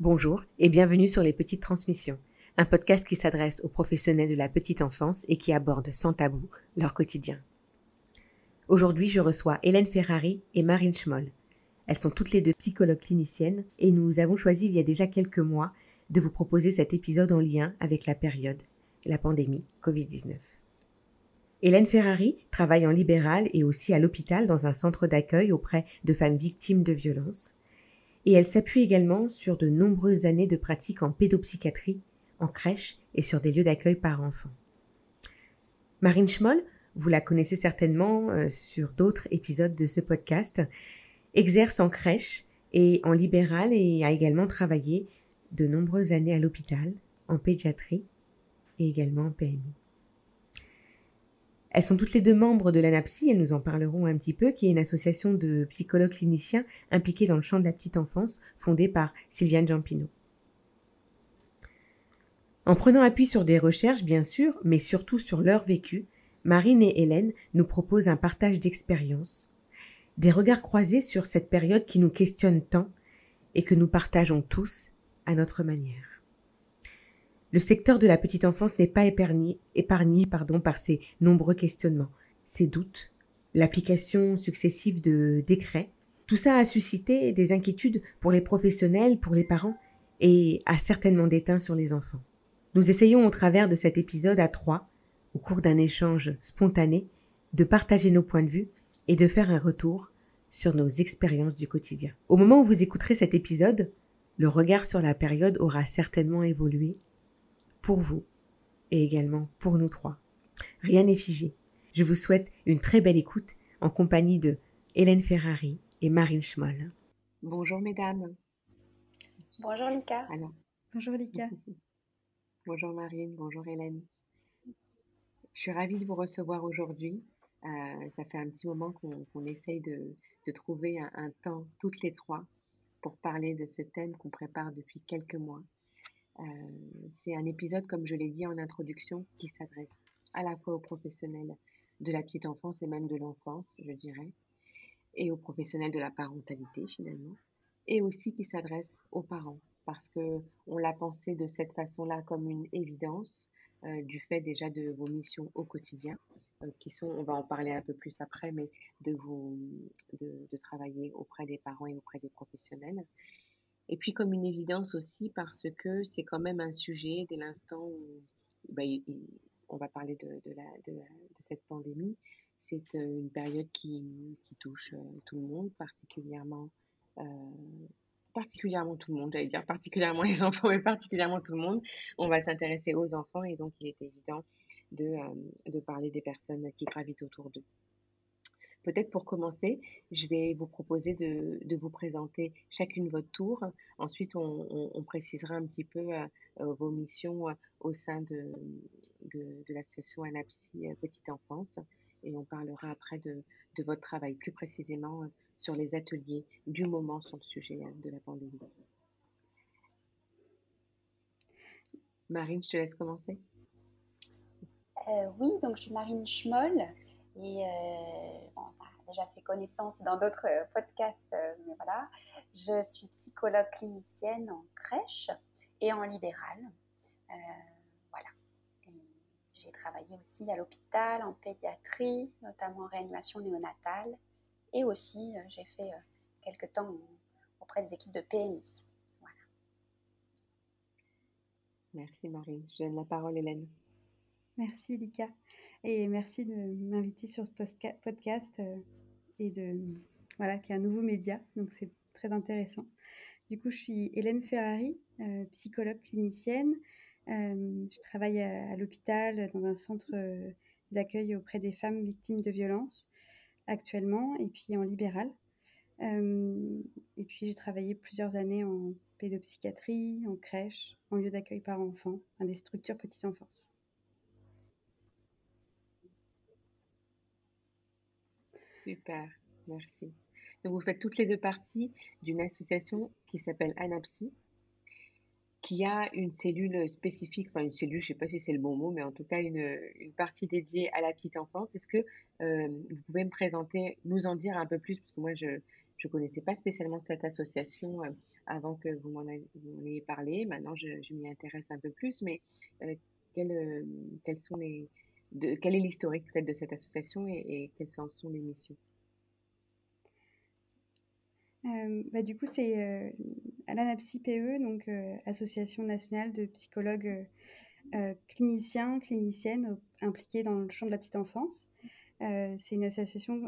Bonjour et bienvenue sur Les Petites Transmissions, un podcast qui s'adresse aux professionnels de la petite enfance et qui aborde sans tabou leur quotidien. Aujourd'hui, je reçois Hélène Ferrari et Marine Schmoll. Elles sont toutes les deux psychologues cliniciennes et nous avons choisi il y a déjà quelques mois de vous proposer cet épisode en lien avec la période, la pandémie Covid-19. Hélène Ferrari travaille en libéral et aussi à l'hôpital dans un centre d'accueil auprès de femmes victimes de violences et elle s'appuie également sur de nombreuses années de pratique en pédopsychiatrie, en crèche et sur des lieux d'accueil par enfants. Marine Schmoll, vous la connaissez certainement euh, sur d'autres épisodes de ce podcast, exerce en crèche et en libéral et a également travaillé de nombreuses années à l'hôpital, en pédiatrie et également en PMI. Elles sont toutes les deux membres de l'ANAPSI, elles nous en parleront un petit peu, qui est une association de psychologues cliniciens impliqués dans le champ de la petite enfance, fondée par Sylviane Giampino. En prenant appui sur des recherches, bien sûr, mais surtout sur leur vécu, Marine et Hélène nous proposent un partage d'expériences, des regards croisés sur cette période qui nous questionne tant et que nous partageons tous à notre manière. Le secteur de la petite enfance n'est pas épargné, épargné par ces nombreux questionnements, ces doutes, l'application successive de décrets. Tout ça a suscité des inquiétudes pour les professionnels, pour les parents, et a certainement déteint sur les enfants. Nous essayons au travers de cet épisode à trois, au cours d'un échange spontané, de partager nos points de vue et de faire un retour sur nos expériences du quotidien. Au moment où vous écouterez cet épisode, le regard sur la période aura certainement évolué pour vous et également pour nous trois. Rien n'est figé. Je vous souhaite une très belle écoute en compagnie de Hélène Ferrari et Marine Schmoll. Bonjour mesdames. Bonjour Lika. Bonjour Lika. bonjour Marine, bonjour Hélène. Je suis ravie de vous recevoir aujourd'hui. Euh, ça fait un petit moment qu'on essaye de, trouver un, temps toutes les trois pour parler de ce thème qu'on prépare depuis quelques mois. Euh, c'est un épisode, comme je l'ai dit en introduction, qui s'adresse à la fois aux professionnels de la petite enfance et même de l'enfance, je dirais, et aux professionnels de la parentalité finalement, et aussi qui s'adresse aux parents, parce que on l'a pensé de cette façon-là comme une évidence euh, du fait déjà de vos missions au quotidien, euh, qui sont, on va en parler un peu plus après, mais de vous de, de travailler auprès des parents et auprès des professionnels, et puis comme une évidence aussi parce que c'est quand même un sujet dès l'instant où bah, on va parler de, cette pandémie. C'est euh, une période qui, touche euh, tout le monde, particulièrement, euh, particulièrement tout le monde, j'allais dire particulièrement les enfants, mais particulièrement tout le monde. On va s'intéresser aux enfants et donc il est évident de, de parler des personnes qui gravitent autour d'eux. Peut-être pour commencer, je vais vous proposer de, vous présenter chacune votre tour. Ensuite, on, précisera un petit peu euh, euh, vos missions euh, au sein de, l'association Anapsy Petite Enfance et on parlera après de, votre travail plus précisément sur les ateliers du moment sur le sujet de la pandémie. Marine, je te laisse commencer. oui, donc je suis Marine Schmoll. Et euh, on a déjà fait connaissance dans d'autres euh, podcasts, euh, mais voilà. Je suis psychologue clinicienne en crèche et en libéral. voilà. J'ai travaillé aussi à l'hôpital, en pédiatrie, notamment en réanimation néonatale. Et aussi, j'ai fait quelques temps auprès des équipes de PMI. Voilà. Merci Marie. Je donne la parole Hélène. Merci Lika. Et merci de m'inviter sur ce podcast euh, et de voilà qui est un nouveau média, donc c'est très intéressant. Du coup, je suis Hélène Ferrari, euh, psychologue clinicienne. Euh, je travaille à, l'hôpital dans un centre d'accueil auprès des femmes victimes de violences actuellement, et puis en libéral. et puis j'ai travaillé plusieurs années en pédopsychiatrie, en crèche, en lieu d'accueil par enfants, dans des structures petite enfance. Super, merci. Donc vous faites toutes les deux parties d'une association qui s'appelle ANAPSI, qui a une cellule spécifique, enfin une cellule, je ne sais pas si c'est le bon mot, mais en tout cas une, partie dédiée à la petite enfance. Est-ce que euh, vous pouvez me présenter, nous en dire un peu plus, parce que moi je, je ne connaissais pas spécialement cette association avant que vous m'en ayez parlé. Maintenant, je, m'y intéresse un peu plus, mais quels, sont les, quel est l'historique peut-être de cette association et, et quelles sont les missions? Euh, bah, du coup, c'est euh, à l'ANAPSI-PE, donc euh, Association nationale de psychologues cliniciens, cliniciennes impliqués dans le champ de la petite enfance. c'est une association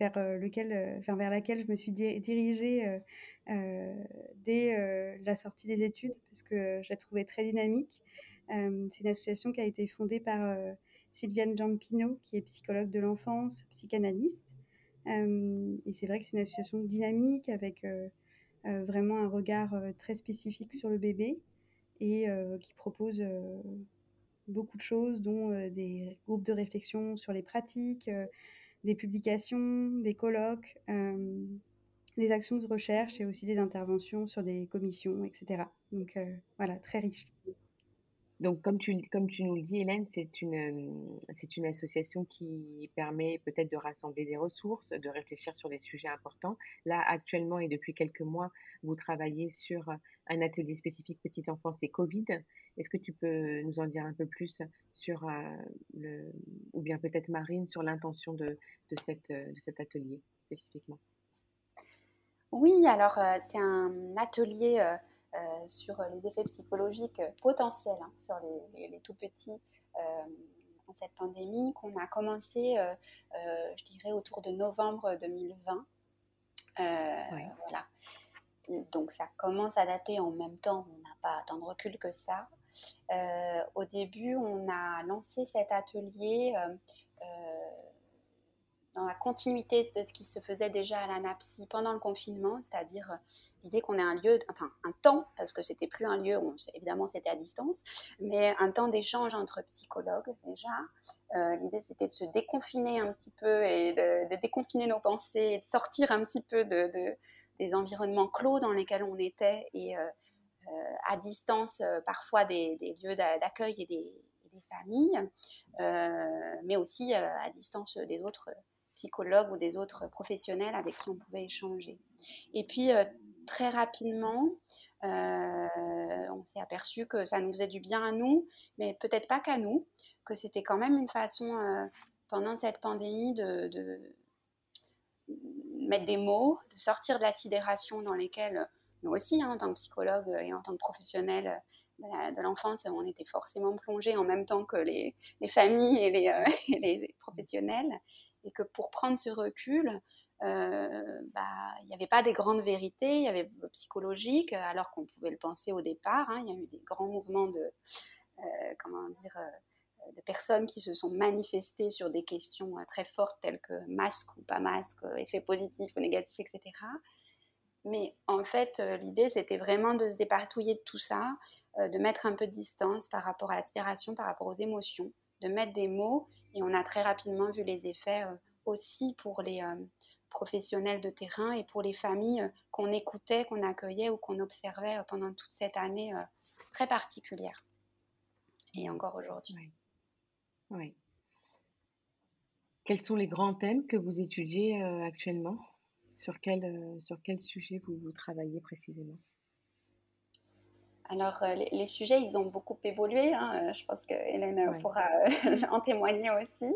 vers, lequel, vers laquelle je me suis dirigée dès la sortie des études parce que je la trouvais très dynamique. C'est une association qui a été fondée par Sylviane Giampino, qui est psychologue de l'enfance, psychanalyste et c'est vrai que c'est une association dynamique avec vraiment un regard très spécifique sur le bébé et qui propose beaucoup de choses, dont des groupes de réflexion sur les pratiques, des publications, des colloques, des actions de recherche et aussi des interventions sur des commissions, etc. Donc voilà, très riche. Donc, comme tu, comme tu nous le dis, Hélène, c'est une, c'est une association qui permet peut-être de rassembler des ressources, de réfléchir sur des sujets importants. Là, actuellement et depuis quelques mois, vous travaillez sur un atelier spécifique petite enfance et Covid. Est-ce que tu peux nous en dire un peu plus sur, le, ou bien peut-être Marine, sur l'intention de, de, cette, de cet atelier spécifiquement? Oui, alors c'est un atelier euh, sur les effets psychologiques potentiels hein, sur les, tout petits euh, en cette pandémie qu'on a commencé, euh, je dirais, autour de novembre 2020. Voilà. Donc ça commence à dater en même temps, on n'a pas tant de recul que ça. au début, on a lancé cet atelier dans la continuité de ce qui se faisait déjà à la NAPSI pendant le confinement, c'est-à-dire l'idée qu'on ait un lieu, enfin un temps, parce que c'était plus un lieu, évidemment c'était à distance, mais un temps d'échange entre psychologues déjà. Euh, l'idée c'était de se déconfiner un petit peu et de, déconfiner nos pensées et de sortir un petit peu de, des environnements clos dans lesquels on était et euh, euh, à distance parfois des, lieux d'accueil et des familles, mais aussi à distance des autres psychologues ou des autres professionnels avec qui on pouvait échanger. Et puis, très rapidement, euh, on s'est aperçu que ça nous faisait du bien à nous, mais peut-être pas qu'à nous, que c'était quand même une façon, euh, pendant cette pandémie, de, mettre des mots, de sortir de la sidération dans lesquelles nous aussi, hein, en tant que psychologue et en tant que professionnel de l'enfance, on était forcément plongé en même temps que les, familles euh, et les, professionnels, et que pour prendre ce recul, euh, bah, il n'y avait pas des grandes vérités, il y avait psychologique, alors qu'on pouvait le penser au départ. Hein. il y a eu des grands mouvements de, euh, comment dire, euh, de personnes qui se sont manifestées sur des questions très fortes telles que masque ou pas masque, effet positif ou négatif, etc. Mais en fait, l'idée, c'était vraiment de se dépatouiller de tout ça, de mettre un peu de distance par rapport à la sidération, par rapport aux émotions, de mettre des mots. Et on a très rapidement vu les effets aussi pour les, professionnels de terrain et pour les familles euh, qu'on écoutait, qu'on accueillait ou qu'on observait euh, pendant toute cette année euh, très particulière. Et encore aujourd'hui. Quels sont les grands thèmes que vous étudiez actuellement? Sur quel, sur quel sujet vous travaillez précisément? Alors, les, sujets, ils ont beaucoup évolué. Hein. Je pense que Hélène pourra en témoigner aussi.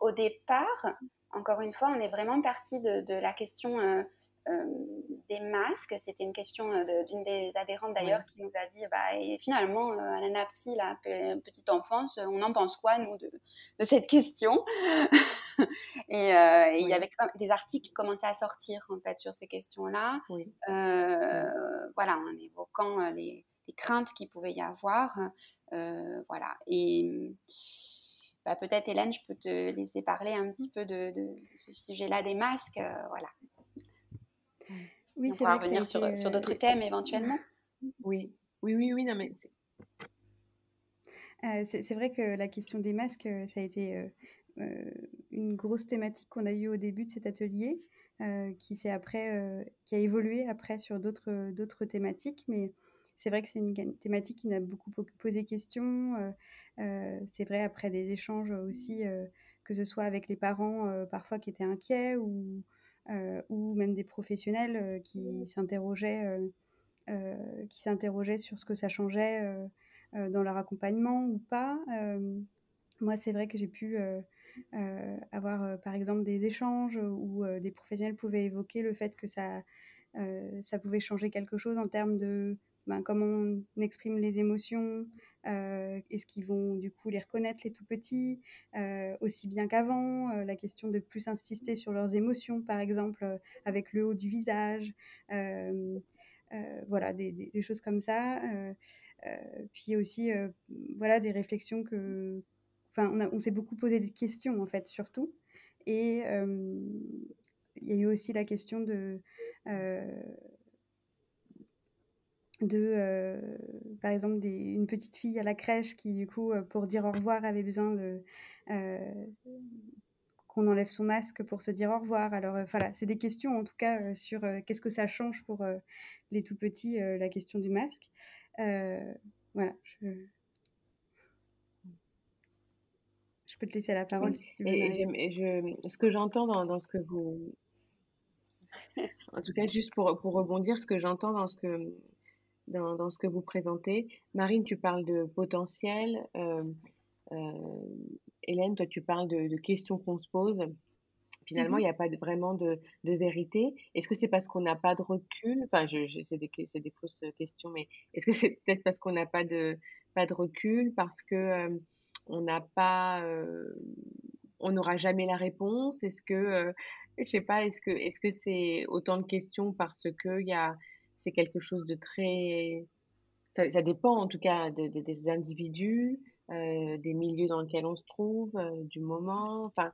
au départ, encore une fois, on est vraiment parti de, la question euh, euh, des masques. C'était une question euh, d'une des adhérentes d'ailleurs qui nous a dit bah, et finalement, à la NAPSI, la petite enfance, on en pense quoi, nous, de, cette question? Et il y avait des articles qui commençaient à sortir en fait sur ces questions-là. voilà, en évoquant les, les craintes qu'il pouvait y avoir. voilà. Et bah, peut-être Hélène, je peux te laisser parler un petit peu de, ce sujet-là des masques. Euh, voilà. Oui, on pourra revenir sur, sur d'autres euh, thèmes éventuellement. Oui, oui, oui, oui, non, mais euh, c'est vrai que la question des masques, ça a été une grosse thématique qu'on a eue au début de cet atelier, qui, après, qui a évolué après sur d'autres thématiques. Mais c'est vrai que c'est une thématique qui n'a beaucoup posé question. c'est vrai après des échanges aussi, que ce soit avec les parents parfois qui étaient inquiets ou ou même des professionnels qui s'interrogeaient qui s'interrogeaient sur ce que ça changeait dans leur accompagnement ou pas. moi, c'est vrai que j'ai pu avoir, par exemple, des échanges où des professionnels pouvaient évoquer le fait que ça, ça pouvait changer quelque chose en termes de ben, comment on exprime les émotions, euh, est-ce qu'ils vont du coup les reconnaître les tout petits, euh, aussi bien qu'avant, euh, la question de plus insister sur leurs émotions, par exemple avec le haut du visage, voilà, des, choses comme ça. puis aussi, voilà, des réflexions que, enfin, on, on s'est beaucoup posé des questions en fait, surtout. Et il y a eu aussi la question de de, euh, par exemple, une petite fille à la crèche qui, du coup, euh, pour dire au revoir, avait besoin de euh, qu'on enlève son masque pour se dire au revoir. Alors voilà, c'est des questions en tout cas sur qu'est-ce que ça change pour les tout petits, la question du masque. voilà, je... je... peux te laisser la parole. Si tu veux et, je, ce que j'entends dans, dans, ce que vous... En tout cas, juste pour, pour rebondir, ce que j'entends dans ce que dans, dans, ce que vous présentez. Marine, tu parles de potentiel. Euh, euh, Hélène, toi, tu parles de, de questions qu'on se pose. Finalement, il n'y a pas vraiment de, de vérité. Est-ce que c'est parce qu'on n'a pas de recul? Enfin, je, je, c'est des, des, fausses questions, mais est-ce que c'est peut-être parce qu'on n'a pas de, pas de recul, parce que euh, on n'a pas, euh, on n'aura jamais la réponse? Est-ce que, euh, je sais pas, est-ce que, est-ce que c'est autant de questions parce que il y a c'est quelque chose de très... Ça, dépend en tout cas des individus, euh, des milieux dans lesquels on se trouve, euh, du moment. Enfin,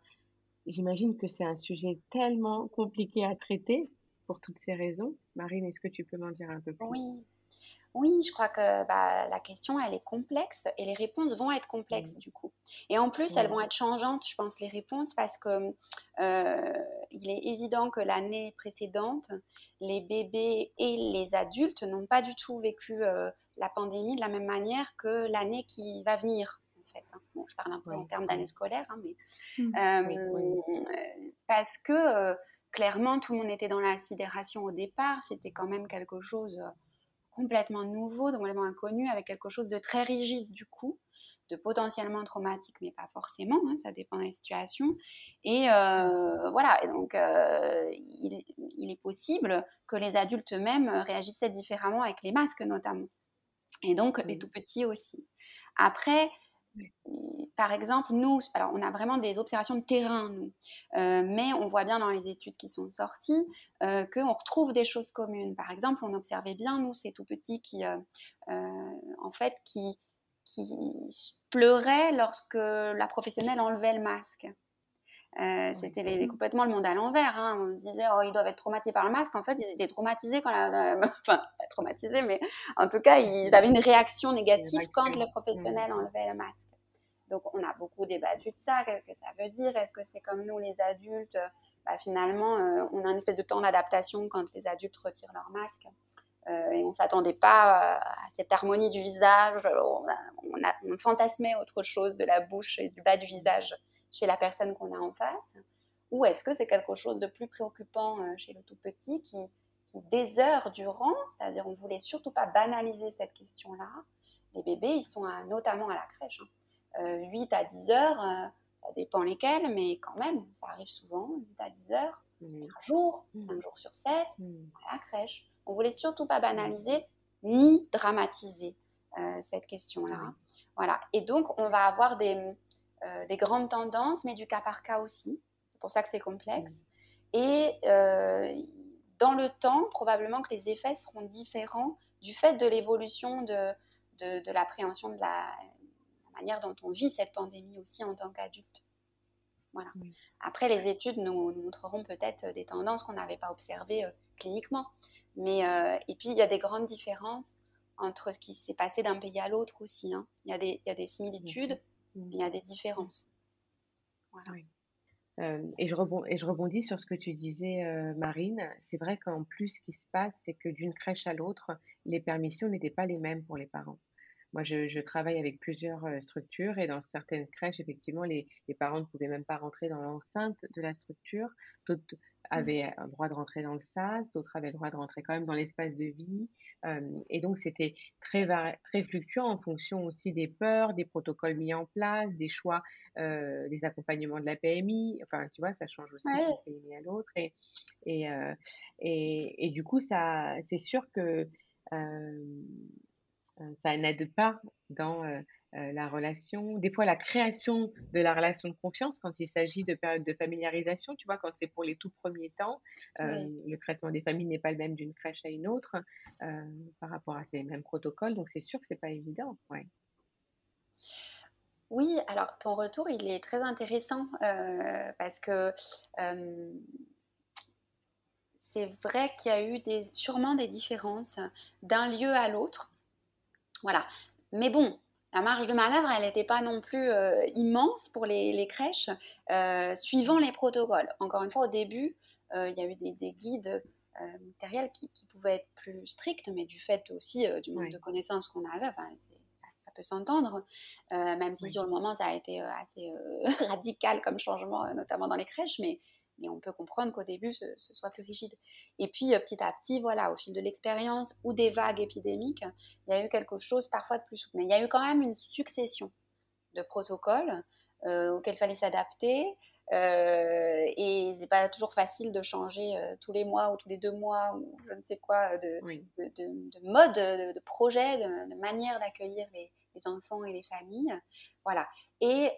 j'imagine que c'est un sujet tellement compliqué à traiter pour toutes ces raisons. Marine, est-ce que tu peux m'en dire un peu plus? Oui, oui, je crois que bah, la question, elle est complexe et les réponses vont être complexes du coup. Et en plus, elles vont être changeantes, je pense, les réponses, parce que euh, il est évident que l'année précédente, les bébés et les adultes n'ont pas du tout vécu euh, la pandémie de la même manière que l'année qui va venir. En fait, hein. Bon, je parle un peu en termes d'année scolaire, hein, mais mmh. euh, parce que clairement, tout le monde était dans la sidération au départ. C'était quand même quelque chose complètement nouveau, complètement inconnu, avec quelque chose de très rigide du coup, de potentiellement traumatique, mais pas forcément, hein, ça dépend des situations. Et euh, voilà, et donc euh, il, est possible que les adultes eux-mêmes réagissaient différemment avec les masques notamment. Et donc les tout petits aussi. Après, par exemple, nous, alors on a vraiment des observations de terrain, nous, euh, mais on voit bien dans les études qui sont sorties euh, qu'on retrouve des choses communes. Par exemple, on observait bien, nous, ces tout petits qui, euh, en fait, qui, qui pleuraient lorsque la professionnelle enlevait le masque. C'était complètement le monde à l'envers. Hein. On disait, oh, ils doivent être traumatisés par le masque. En fait, ils étaient traumatisés quand la... enfin, traumatisés, mais en tout cas, ils avaient une réaction négative quand le professionnel enlevait le masque. Donc, on a beaucoup débattu de ça. Qu'est-ce que ça veut dire? Est-ce que c'est comme nous, les adultes? Bah, Finalement, euh, on a une espèce de temps d'adaptation quand les adultes retirent leur masque. Euh, et on ne s'attendait pas à cette harmonie du visage. On, a, on, fantasmait autre chose de la bouche et du bas du visage chez la personne qu'on a en face. Ou est-ce que c'est quelque chose de plus préoccupant euh, chez le tout petit qui, qui des heures durant, c'est-à-dire on ne voulait surtout pas banaliser cette question-là. Les bébés, ils sont notamment à la crèche. Hein. 8 euh, à 10 heures, euh, ça dépend lesquels, mais quand même, ça arrive souvent, 8 à 10 heures, un jour, mmh. un jour sur 7, mmh. à la crèche. On voulait surtout pas banaliser ni dramatiser euh, cette question-là. Voilà. Et donc, on va avoir des, des, grandes tendances, mais du cas par cas aussi. C'est pour ça que c'est complexe. Et dans le temps, probablement que les effets seront différents du fait de l'évolution de, de, de l'appréhension de la, manière dont on vit cette pandémie aussi en tant qu'adulte. Voilà. Après, les études nous, montreront peut-être des tendances qu'on n'avait pas observées euh, cliniquement. Mais, euh, et puis, il y a des grandes différences entre ce qui s'est passé d'un pays à l'autre aussi. Hein. Il, y a des, il, y a des, similitudes, il y a des différences. Euh, et, je rebondis, sur ce que tu disais, Marine. C'est vrai qu'en plus, ce qui se passe, c'est que d'une crèche à l'autre, les permissions n'étaient pas les mêmes pour les parents. Moi, je, travaille avec plusieurs structures et dans certaines crèches, effectivement, les, parents ne pouvaient même pas rentrer dans l'enceinte de la structure. Avaient le droit de rentrer dans le SAS, d'autres avaient le droit de rentrer quand même dans l'espace de vie. et donc, c'était très, très fluctuant en fonction aussi des peurs, des protocoles mis en place, des choix, des accompagnements de la PMI. Enfin, tu vois, ça change aussi d'un PMI à l'autre. Et, et, et, et, du coup, ça, c'est sûr que ça n'aide pas dans euh, la relation, des fois la création de la relation de confiance quand il s'agit de périodes de familiarisation, tu vois, quand c'est pour les tout premiers temps, euh, le traitement des familles n'est pas le même d'une crèche à une autre euh, par rapport à ces mêmes protocoles, donc c'est sûr que c'est pas évident, ouais. Oui, alors ton retour, il est très intéressant parce que c'est vrai qu'il y a eu des, sûrement des différences d'un lieu à l'autre. Voilà. Mais bon, la marge de manœuvre, elle n'était pas non plus euh, immense pour les, crèches, euh, suivant les protocoles. Encore une fois, au début, euh, il y a eu des, guides matériels qui, pouvaient être plus stricts, mais du fait aussi du manque de connaissances qu'on avait, ça peut s'entendre, même si sur le moment, ça a été assez radical comme changement, notamment dans les crèches, mais et on peut comprendre qu'au début, ce, soit plus rigide. Et puis, euh, petit à petit, voilà, au fil de l'expérience ou des vagues épidémiques, il y a eu quelque chose parfois de plus souple. Mais il y a eu quand même une succession de protocoles euh, auxquels il fallait s'adapter. Euh, et c'est pas toujours facile de changer euh, tous les mois ou tous les deux mois ou je ne sais quoi de, de, mode, de, projet, de, manière d'accueillir les, les, enfants et les familles. Voilà. Et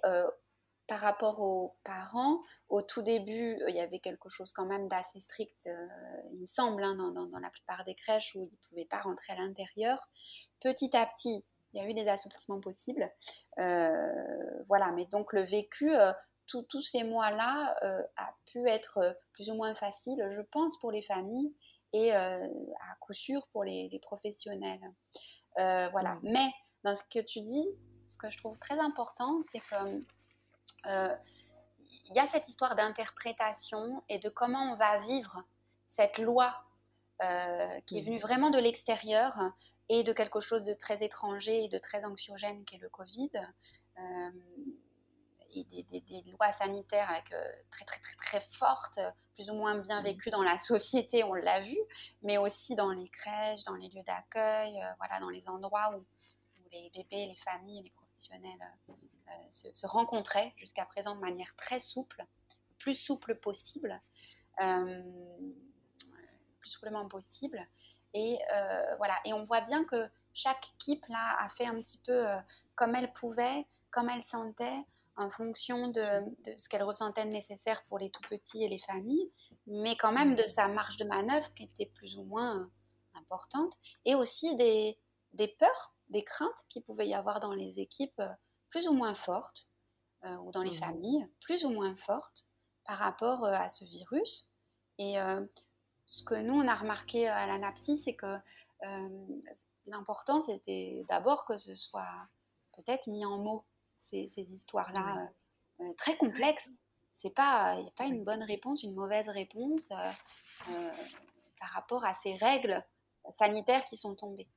par rapport aux parents, au tout début, euh, il y avait quelque chose quand même d'assez strict, euh, il me semble, hein, dans, la plupart des crèches où ils ne pouvaient pas rentrer à l'intérieur. Petit à petit, il y a eu des assouplissements possibles. Euh, voilà, mais donc le vécu, tous ces mois-là, a pu être plus ou moins facile, je pense, pour les familles et à coup sûr pour les, les professionnels. voilà, mais dans ce que tu dis, ce que je trouve très important, c'est que il y a cette histoire d'interprétation et de comment on va vivre cette loi euh, qui est venue mhm. vraiment de l'extérieur et de quelque chose de très étranger et de très anxiogène qu'est le Covid. Euh, et des, lois sanitaires avec, très, très, très, très fortes, plus ou moins bien mhm. vécues dans la société, on l'a vu, mais aussi dans les crèches, dans les lieux d'accueil, voilà, dans les endroits où, où, les bébés, les familles, les euh, se, rencontraient jusqu'à présent de manière très souple, plus souple possible, euh, plus souplement possible. Et euh, voilà. Et on voit bien que chaque équipe là a fait un petit peu comme elle pouvait, comme elle sentait, en fonction de, ce qu'elle ressentait nécessaire pour les tout petits et les familles, mais quand même de sa marge de manœuvre qui était plus ou moins importante, et aussi des peurs, des craintes qu'il pouvait y avoir dans les équipes plus ou moins fortes, euh, ou dans les mmh familles, plus ou moins fortes par rapport euh, à ce virus. Et euh, ce que nous, on a remarqué à l'ANAPSI, c'est que l'important, c'était d'abord que ce soit peut-être mis en mots, ces, histoires-là très complexes. Il n'y a pas une bonne réponse, une mauvaise réponse par rapport à ces règles sanitaires qui sont tombées.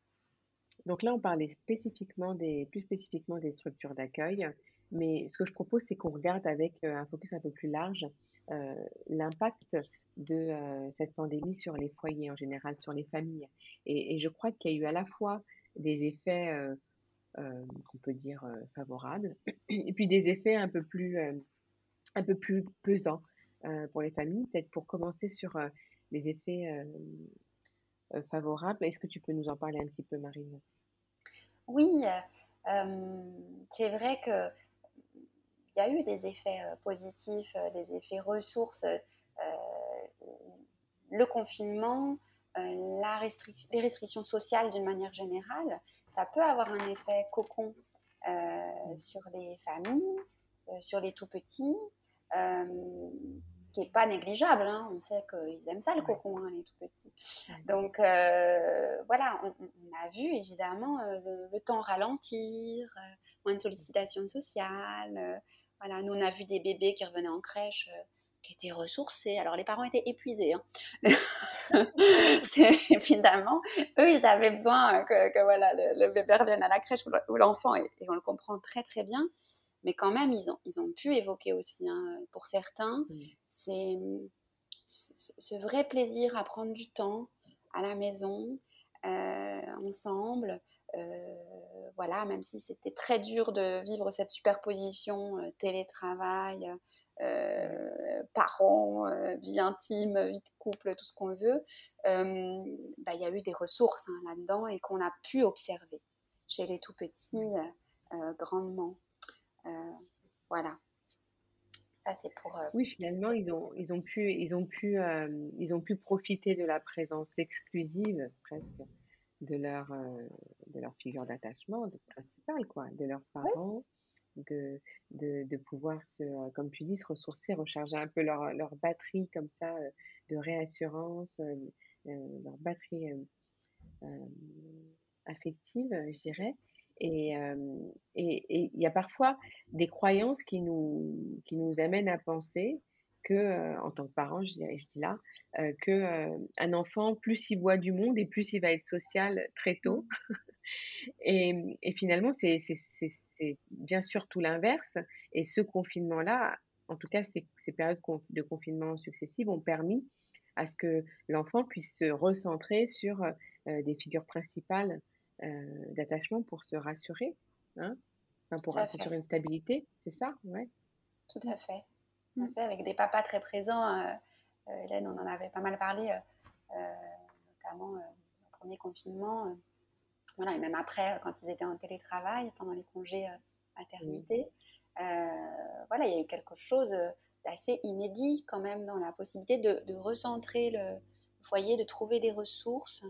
Donc là, on parlait plus spécifiquement des structures d'accueil, mais ce que je propose, c'est qu'on regarde avec euh, un focus un peu plus large euh, l'impact de euh, cette pandémie sur les foyers en général, sur les familles. Et, je crois qu'il y a eu à la fois des effets qu'on peut dire favorables, et puis des effets un peu plus, un peu plus pesants pour les familles. Peut-être pour commencer sur les effets favorables, est-ce que tu peux nous en parler un petit peu, Marine? Oui, euh, c'est vrai qu'il y a eu des effets euh, positifs, euh, des effets ressources. le confinement, les restrictions sociales d'une manière générale, ça peut avoir un effet cocon sur les familles, sur les tout petits qui n'est pas négligeable. Hein. On sait qu'ils aiment ça, le cocon, hein, les tout petits. Donc, euh, voilà, on, a vu évidemment euh, le, temps ralentir, euh, moins de sollicitations sociales. voilà, nous, on a vu des bébés qui revenaient en crèche qui étaient ressourcés. Alors, les parents étaient épuisés. Hein. évidemment, eux, ils avaient besoin que, voilà, le, bébé revienne à la crèche ou l'enfant, et, on le comprend très, très bien. Mais quand même, ils ont, ils ont pu évoquer aussi, hein, pour certains, c'est ce, vrai plaisir à prendre du temps à la maison, ensemble. voilà, même si c'était très dur de vivre cette superposition télétravail, euh, parents, euh, vie intime, vie de couple, tout ce qu'on veut, euh, bah, il y a eu des ressources hein, là-dedans et qu'on a pu observer chez les tout petits grandement. voilà. Ça, c'est pour. Oui, finalement, ils ont, ils ont pu, ils ont pu, ils ont pu profiter de la présence exclusive presque de leur, de leur figure d'attachement principale, quoi, de leurs parents de, de, de, pouvoir se, euh, comme tu dis, se ressourcer, recharger un peu leur, leur batterie comme ça euh, de réassurance, euh, leur batterie affective, je dirais. Et il y a parfois des croyances qui nous, qui nous amènent à penser que, en tant que parent, je, dirais, je dis là, que un enfant, plus il voit du monde et plus il va être social très tôt. Et, et finalement, c'est bien sûr tout l'inverse. Et ce confinement-là, en tout cas, ces, ces périodes de confinement successives ont permis à ce que l'enfant puisse se recentrer sur euh, des figures principales euh, d'attachement pour se rassurer, hein enfin, pour assurer une stabilité, c'est ça? Ouais. Tout à fait. Fait. Avec des papas très présents. Euh, Hélène, on en avait pas mal parlé, notamment au premier confinement voilà, et même après, quand ils étaient en télétravail, pendant les congés euh, maternité, euh, voilà, il y a eu quelque chose d'assez inédit quand même dans la possibilité de, recentrer le foyer, de trouver des ressources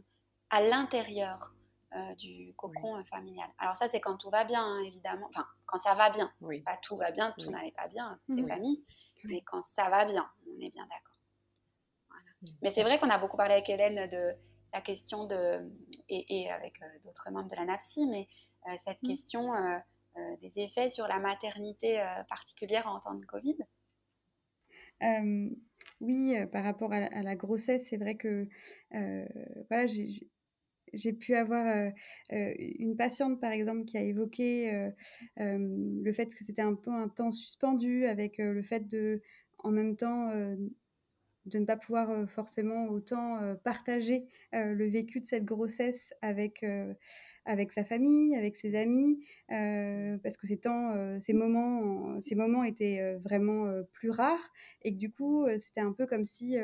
à l'intérieur euh, du cocon familial. Alors ça, c'est quand tout va bien, hein, évidemment. Enfin, quand ça va bien. Oui. Pas tout va bien, tout n'allait pas bien, c'est mmh. famille. Mais quand ça va bien, on est bien d'accord. Mais c'est vrai qu'on a beaucoup parlé avec Hélène de la question de, et, avec euh, d'autres membres de la NAPSI, mais euh, cette mmh. question euh, des effets sur la maternité particulière en temps de Covid Oui, par rapport à, la grossesse, c'est vrai que voilà, j'ai pu avoir une patiente, par exemple, qui a évoqué le fait que c'était un peu un temps suspendu avec le fait de, en même temps, de ne pas pouvoir forcément autant partager le vécu de cette grossesse avec, avec sa famille, avec ses amis, parce que ces temps, ces moments, ces moments étaient vraiment plus rares et que du coup, c'était un peu comme si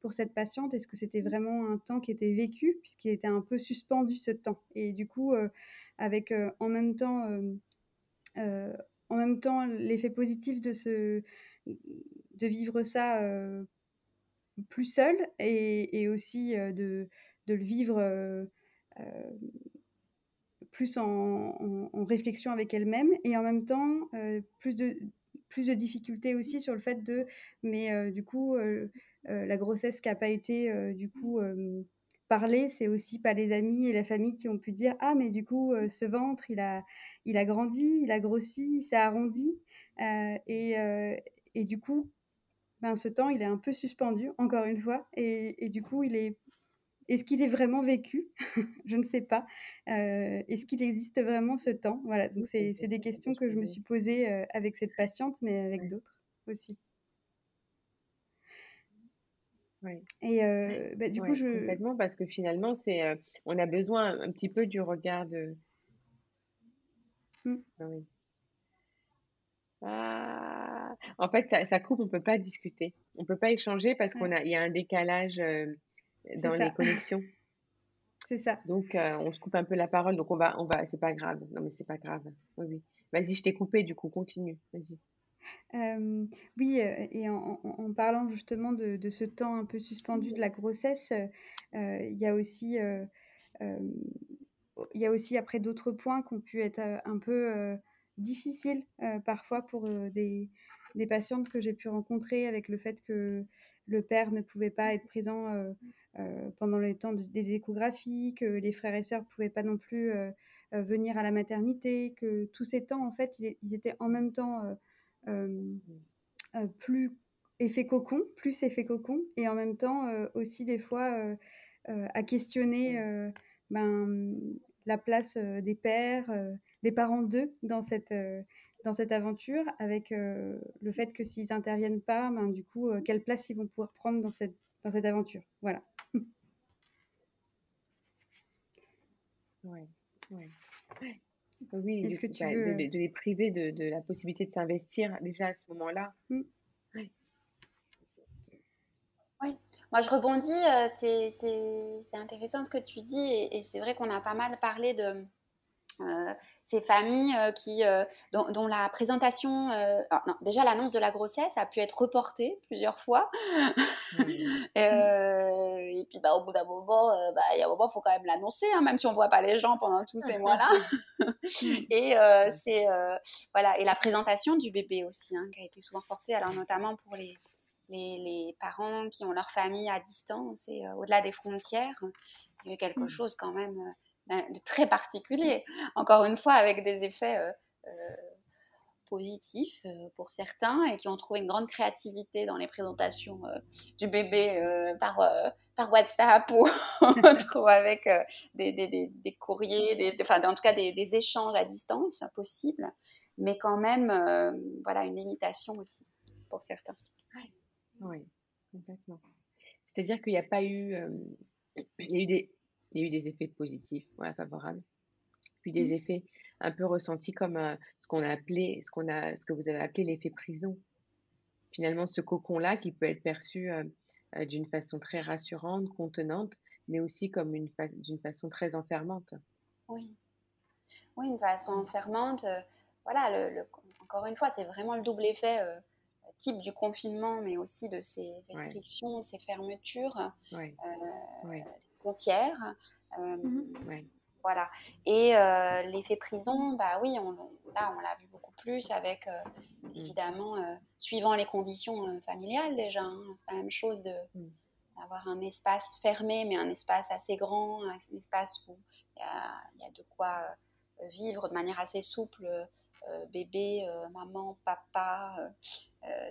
pour cette patiente, est-ce que c'était vraiment un temps qui était vécu puisqu'il était un peu suspendu ce temps? Et du coup, avec en même temps, en temps l'effet positif de ce de vivre ça plus seule et, aussi de, le vivre plus en, réflexion avec elle-même et en même temps plus de plus de difficultés aussi sur le fait de mais du coup la grossesse qui n'a pas été du coup parlée c'est aussi pas les amis et la famille qui ont pu dire ah mais du coup ce ventre il a il a grandi il a grossi il s'est arrondi et, et du coup ben, ce temps, il est un peu suspendu, encore une fois. Et, du coup, il est. Est-ce qu'il est vraiment vécu? Je ne sais pas. Euh, est-ce qu'il existe vraiment ce temps? Voilà, donc c'est des questions que je me suis posées euh, avec cette patiente, mais avec d'autres aussi. Oui. Et euh, bah, du coup, je. Complètement, parce que finalement, c'est, on a besoin un petit peu du regard de. Mmh. oui. Ah, en fait, ça, coupe, on ne peut pas discuter. On ne peut pas échanger parce qu'il y a un décalage euh, dans les connexions. C'est ça. Donc, on se coupe un peu la parole. Donc, on va, on va, c'est pas grave. Non, mais c'est pas grave. Oui, oui. Vas-y, je t'ai coupé, du coup, continue. Vas-y. Oui, et en, parlant justement de, ce temps un peu suspendu de la grossesse, il y a aussi, il y a aussi après d'autres points qui ont pu être un peu difficile euh, parfois pour des, des, patientes que j'ai pu rencontrer avec le fait que le père ne pouvait pas être présent pendant les temps des échographies, que les frères et sœurs ne pouvaient pas non plus venir à la maternité, que tous ces temps, en fait, ils, étaient en même temps plus effet cocon, plus effet cocon, et en même temps aussi des fois à questionner ben, la place des pères, des parents d'eux dans cette, dans cette aventure avec le fait que s'ils n'interviennent pas, ben, du coup, quelle place ils vont pouvoir prendre dans cette, dans cette aventure. Voilà. Ouais. Oui, Est-ce que tu bah, veux... de, les priver de, de la possibilité de s'investir déjà à ce moment-là? Mmh. Oui. Moi, je rebondis, euh, c'est intéressant ce que tu dis, et c'est vrai qu'on a pas mal parlé de, euh, ces familles euh, qui, euh, dont, la présentation, non, déjà l'annonce de la grossesse a pu être reportée plusieurs fois. et puis bah, au bout d'un moment, bah, il y a un moment, il faut quand même l'annoncer, hein, même si on ne voit pas les gens pendant tous ces mois-là. et c'est voilà, et la présentation du bébé aussi, hein, qui a été souvent portée, alors notamment pour les, les, les, parents qui ont leur famille à distance et au-delà des frontières. Il y a quelque mmh. chose quand même de très particulier, encore une fois avec des effets euh, euh, positifs euh, pour certains et qui ont trouvé une grande créativité dans les présentations du bébé par, par WhatsApp ou avec des, des, des, courriers, enfin en tout cas des, échanges à distance possibles, mais quand même voilà une limitation aussi pour certains. Oui, complètement. C'est-à-dire qu'il n'y a pas eu, il y a eu des, il y a eu des effets positifs, voilà, favorables. Puis des mmh. effets un peu ressentis comme euh, ce qu'on a appelé, ce qu'on a, ce que vous avez appelé l'effet prison. Finalement, ce cocon-là qui peut être perçu euh, euh, d'une façon très rassurante, contenante, mais aussi comme une d'une façon très enfermante. Oui, oui, une façon enfermante. voilà, le, encore une fois, c'est vraiment le double effet type du confinement, mais aussi de ces restrictions, ces fermetures. Oui frontières. Euh, mmh voilà. Et euh, l'effet prison, bah oui, on, là, on l'a vu beaucoup plus avec, euh, mmh. évidemment, suivant les conditions familiales déjà. Hein. c'est pas la même chose de mmh. d'avoir un espace fermé, mais un espace assez grand, un espace où il y, y a, de quoi vivre de manière assez souple, bébé, maman, papa,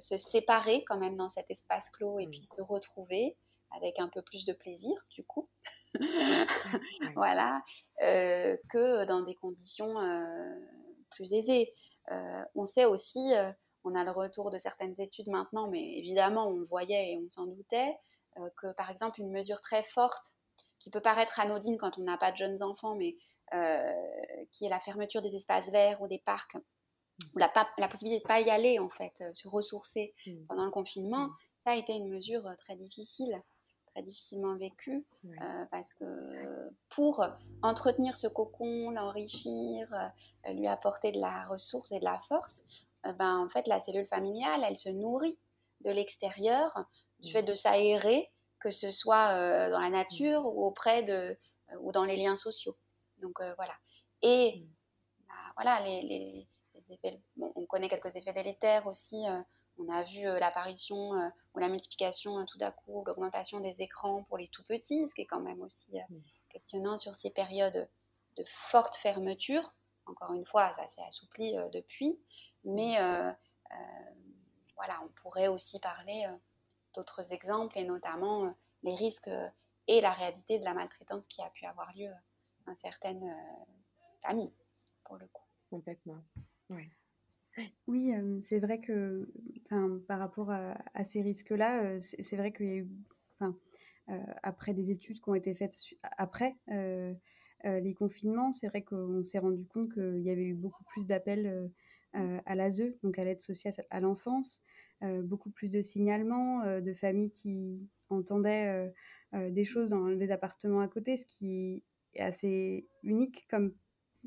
se séparer quand même dans cet espace clos et puis se retrouver avec un peu plus de plaisir du coup. voilà, euh, que dans des conditions euh, plus aisées. Euh, on sait aussi, on a le retour de certaines études maintenant, mais évidemment on le voyait et on s'en doutait, que par exemple une mesure très forte qui peut paraître anodine quand on n'a pas de jeunes enfants, mais qui est la fermeture des espaces verts ou des parcs, mmh. ou la, la possibilité de ne pas y aller en fait, se ressourcer mmh. pendant le confinement, mmh. ça a été une mesure très difficile difficilement vécu euh, parce que pour entretenir ce cocon, l'enrichir, euh, lui apporter de la ressource et de la force, euh, ben, en fait, la cellule familiale, elle se nourrit de l'extérieur, du fait de s'aérer, que ce soit dans la nature ou auprès de ou dans les liens sociaux. Donc voilà. Et bah, voilà, les, les, effets, on connaît quelques effets délétères aussi on a vu euh, l'apparition euh, ou la multiplication euh, tout d'un coup, l'augmentation des écrans pour les tout petits, ce qui est quand même aussi mm. questionnant sur ces périodes de forte fermeture. Encore une fois, ça s'est assoupli depuis, mais voilà, on pourrait aussi parler d'autres exemples et notamment les risques et la réalité de la maltraitance qui a pu avoir lieu dans certaines familles, pour le coup. Complètement. Oui. Oui, c'est vrai que, par rapport à ces risques-là, c'est vrai qu'il y a eu après des études qui ont été faites après, les confinements, c'est vrai qu'on s'est rendu compte qu'il y avait eu beaucoup plus d'appels, à l'ASE, donc à l'aide sociale à l'enfance, beaucoup plus de signalements, de familles qui entendaient, des choses dans les appartements à côté, ce qui est assez unique comme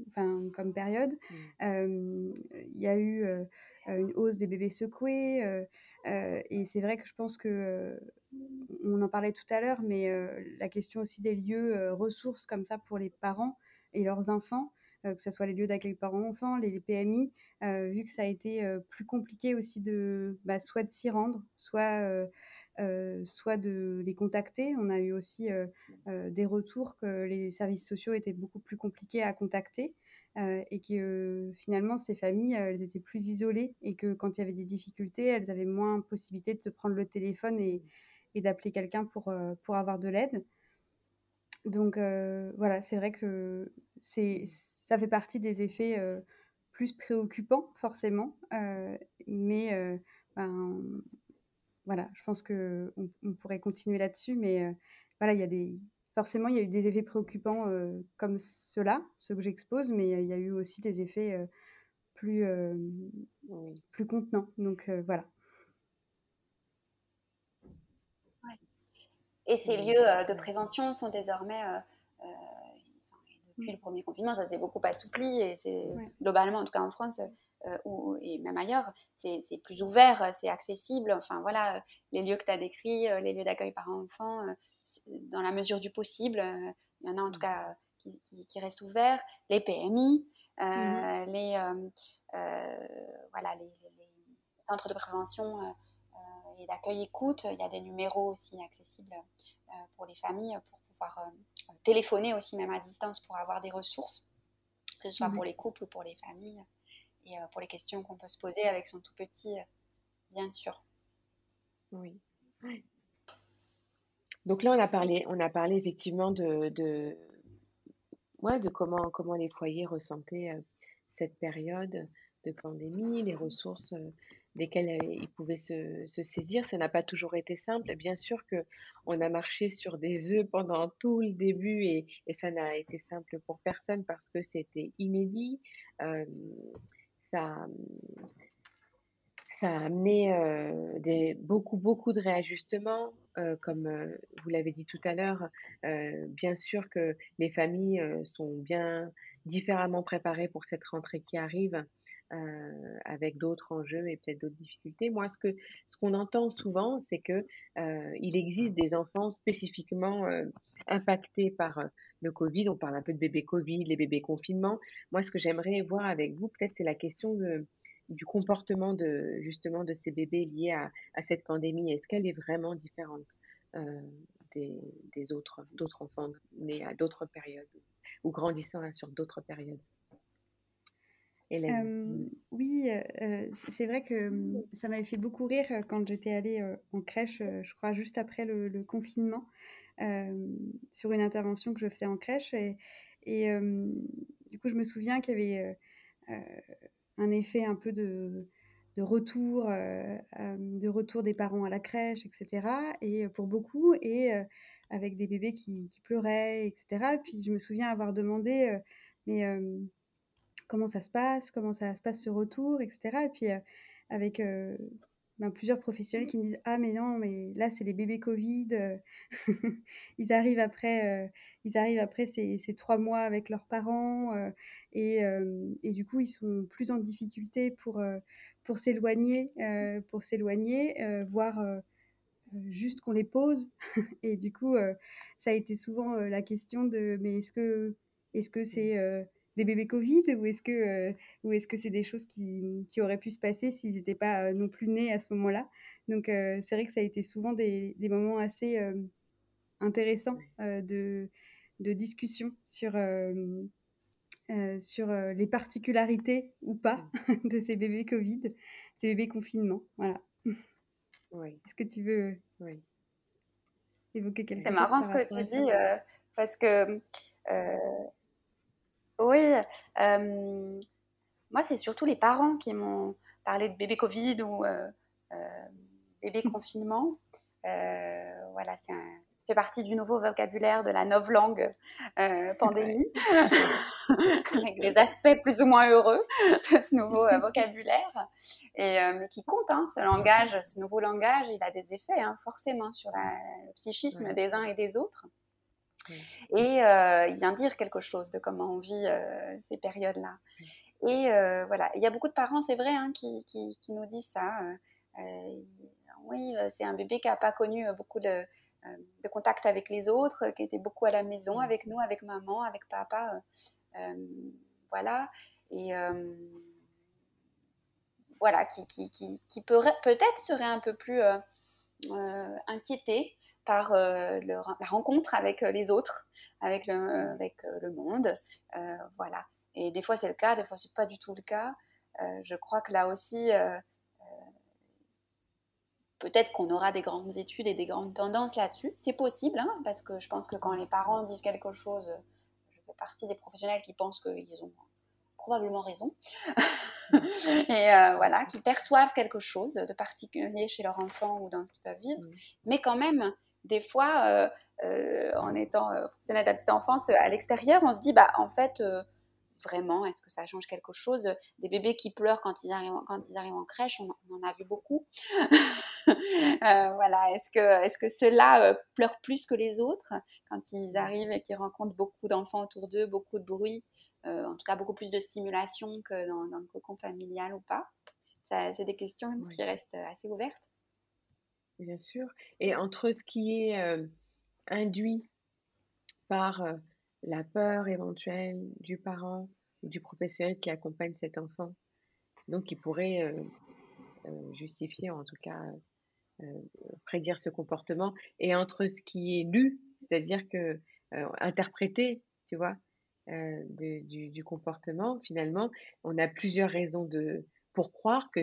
enfin, comme période. Mmh. Il y a eu une hausse des bébés secoués. et c'est vrai que je pense que, on en parlait tout à l'heure, mais la question aussi des lieux ressources comme ça pour les parents et leurs enfants, que ce soit les lieux d'accueil parents-enfants, les, PMI, vu que ça a été plus compliqué aussi de bah, soit de s'y rendre, soit euh, soit de les contacter. On a eu aussi euh, euh, des retours que les services sociaux étaient beaucoup plus compliqués à contacter et que finalement ces familles, elles étaient plus isolées et que quand il y avait des difficultés, elles avaient moins possibilité de se prendre le téléphone et, d'appeler quelqu'un pour, pour avoir de l'aide. Donc voilà, c'est vrai que c'est, ça fait partie des effets plus préoccupant forcément, mais ben, voilà, je pense qu'on on pourrait continuer là-dessus, mais voilà, il y a des forcément, il y a eu des effets préoccupants comme ceux-là, ceux que j'expose, mais il y a eu aussi des effets plus, plus contenants. Donc voilà. Et ces lieux de prévention sont désormais depuis le premier confinement, ça s'est beaucoup assoupli et c'est globalement, en tout cas en France euh, ou, et même ailleurs, c'est plus ouvert, c'est accessible. Enfin voilà, les lieux que tu as décrits, euh, les lieux d'accueil par enfants, euh, dans la mesure du possible, il y en a en tout cas qui, qui, restent ouverts. Les PMI, mmh les, voilà, les, centres de prévention et d'accueil écoute, il y a des numéros aussi accessibles pour les familles pour pouvoir téléphoner aussi même à distance pour avoir des ressources, que ce soit pour les couples ou pour les familles, et euh, pour les questions qu'on peut se poser avec son tout petit, euh, bien sûr. Oui. Donc là, on a parlé, on a parlé effectivement de, de, de comment, comment les foyers ressentaient euh, cette période de pandémie, les ressources desquelles euh, ils pouvaient se, saisir. Ça n'a pas toujours été simple. Bien sûr que on a marché sur des œufs pendant tout le début et, ça n'a été simple pour personne parce que c'était inédit. Ça, ça a amené beaucoup, beaucoup de réajustements. comme vous l'avez dit tout à l'heure, bien sûr que les familles sont bien différemment préparées pour cette rentrée qui arrive. Euh, avec d'autres enjeux et peut-être d'autres difficultés. Moi, ce que ce qu'on entend souvent, c'est que euh, il existe des enfants spécifiquement euh, impactés par le Covid. On parle un peu de bébés Covid, les bébés confinement. Moi, ce que j'aimerais voir avec vous, peut-être, c'est la question du comportement de justement de ces bébés liés à, cette pandémie. Est-ce qu'elle est vraiment différente des, autres enfants nés à d'autres périodes ou grandissant sur d'autres périodes? Oui, c'est vrai que ça m'avait fait beaucoup rire quand j'étais allée en crèche, je crois juste après le, confinement, sur une intervention que je fais en crèche. Et, du coup, je me souviens qu'il y avait un effet un peu de, retour, de retour des parents à la crèche, etc. Et pour beaucoup, et avec des bébés qui, pleuraient, etc. Et puis je me souviens avoir demandé, mais comment ça se passe, comment ça se passe ce retour, etc. Et puis avec ben, plusieurs professionnels qui me disent ah mais non mais là c'est les bébés Covid, ils arrivent après ils arrivent après ces, ces, trois mois avec leurs parents et, et, du coup ils sont plus en difficulté pour pour s'éloigner pour s'éloigner voire juste qu'on les pose et du coup ça a été souvent la question de mais est-ce que est-ce que c'est des bébés Covid ou est-ce que ou est-ce que c'est des choses qui, qui, auraient pu se passer s'ils n'étaient pas non plus nés à ce moment-là? Donc c'est vrai que ça a été souvent des, des moments assez intéressants de, de, discussion sur sur les particularités ou pas de ces bébés Covid, ces bébés confinement. Voilà. Oui. Est-ce que tu veux oui. évoquer quelque chose C'est marrant ce que tu dis parce que oui, moi, c'est surtout les parents qui m'ont parlé de bébé Covid ou bébé confinement. voilà, c'est fait partie du nouveau vocabulaire de la langue pandémie, avec des aspects plus ou moins heureux de ce nouveau vocabulaire, et qui compte, hein, ce langage, ce nouveau langage, il a des effets hein, forcément sur le psychisme des uns et des autres. Et euh, il vient dire quelque chose de comment on vit euh, ces périodes-là. Et euh, voilà, il y a beaucoup de parents, c'est vrai, hein, qui, qui, nous disent ça. oui, c'est un bébé qui n'a pas connu beaucoup de, de, contact avec les autres, qui était beaucoup à la maison avec nous, avec maman, avec papa. voilà. Et voilà, qui, qui, qui, qui peut-être serait un peu plus inquiété par euh, la rencontre avec euh, les autres, avec le, avec euh, le monde. voilà. Et des fois c'est le cas, des fois c'est pas du tout le cas. je crois que là aussi, peut-être qu'on aura des grandes études et des grandes tendances là-dessus. C'est possible, hein, parce que je pense que quand les parents disent quelque chose, je fais partie des professionnels qui pensent qu'ils ont probablement raison, et euh, voilà, qui perçoivent quelque chose de particulier chez leur enfant ou dans ce qu'ils peuvent vivre, mmh. mais quand même, des fois, euh, euh, en étant professionnel de la petite enfance à l'extérieur, on se dit, bah en fait, vraiment, est-ce que ça change quelque chose? Des bébés qui pleurent quand ils arrivent, quand ils arrivent en crèche, on, en a vu beaucoup. voilà, est-ce que, est-ce que ceux-là pleurent plus que les autres quand ils arrivent et qu'ils rencontrent beaucoup d'enfants autour d'eux, beaucoup de bruit euh, en tout cas beaucoup plus de stimulation que dans, le cocon familial ou pas? C'est des questions qui restent assez ouvertes. Bien sûr. Et entre ce qui est euh, induit par euh, la peur éventuelle du parent ou du professionnel qui accompagne cet enfant, donc qui pourrait justifier, en tout cas prédire ce comportement, et entre ce qui est lu, c'est-à-dire que interprété, tu vois, euh, du, comportement, finalement, on a plusieurs raisons de, pour croire que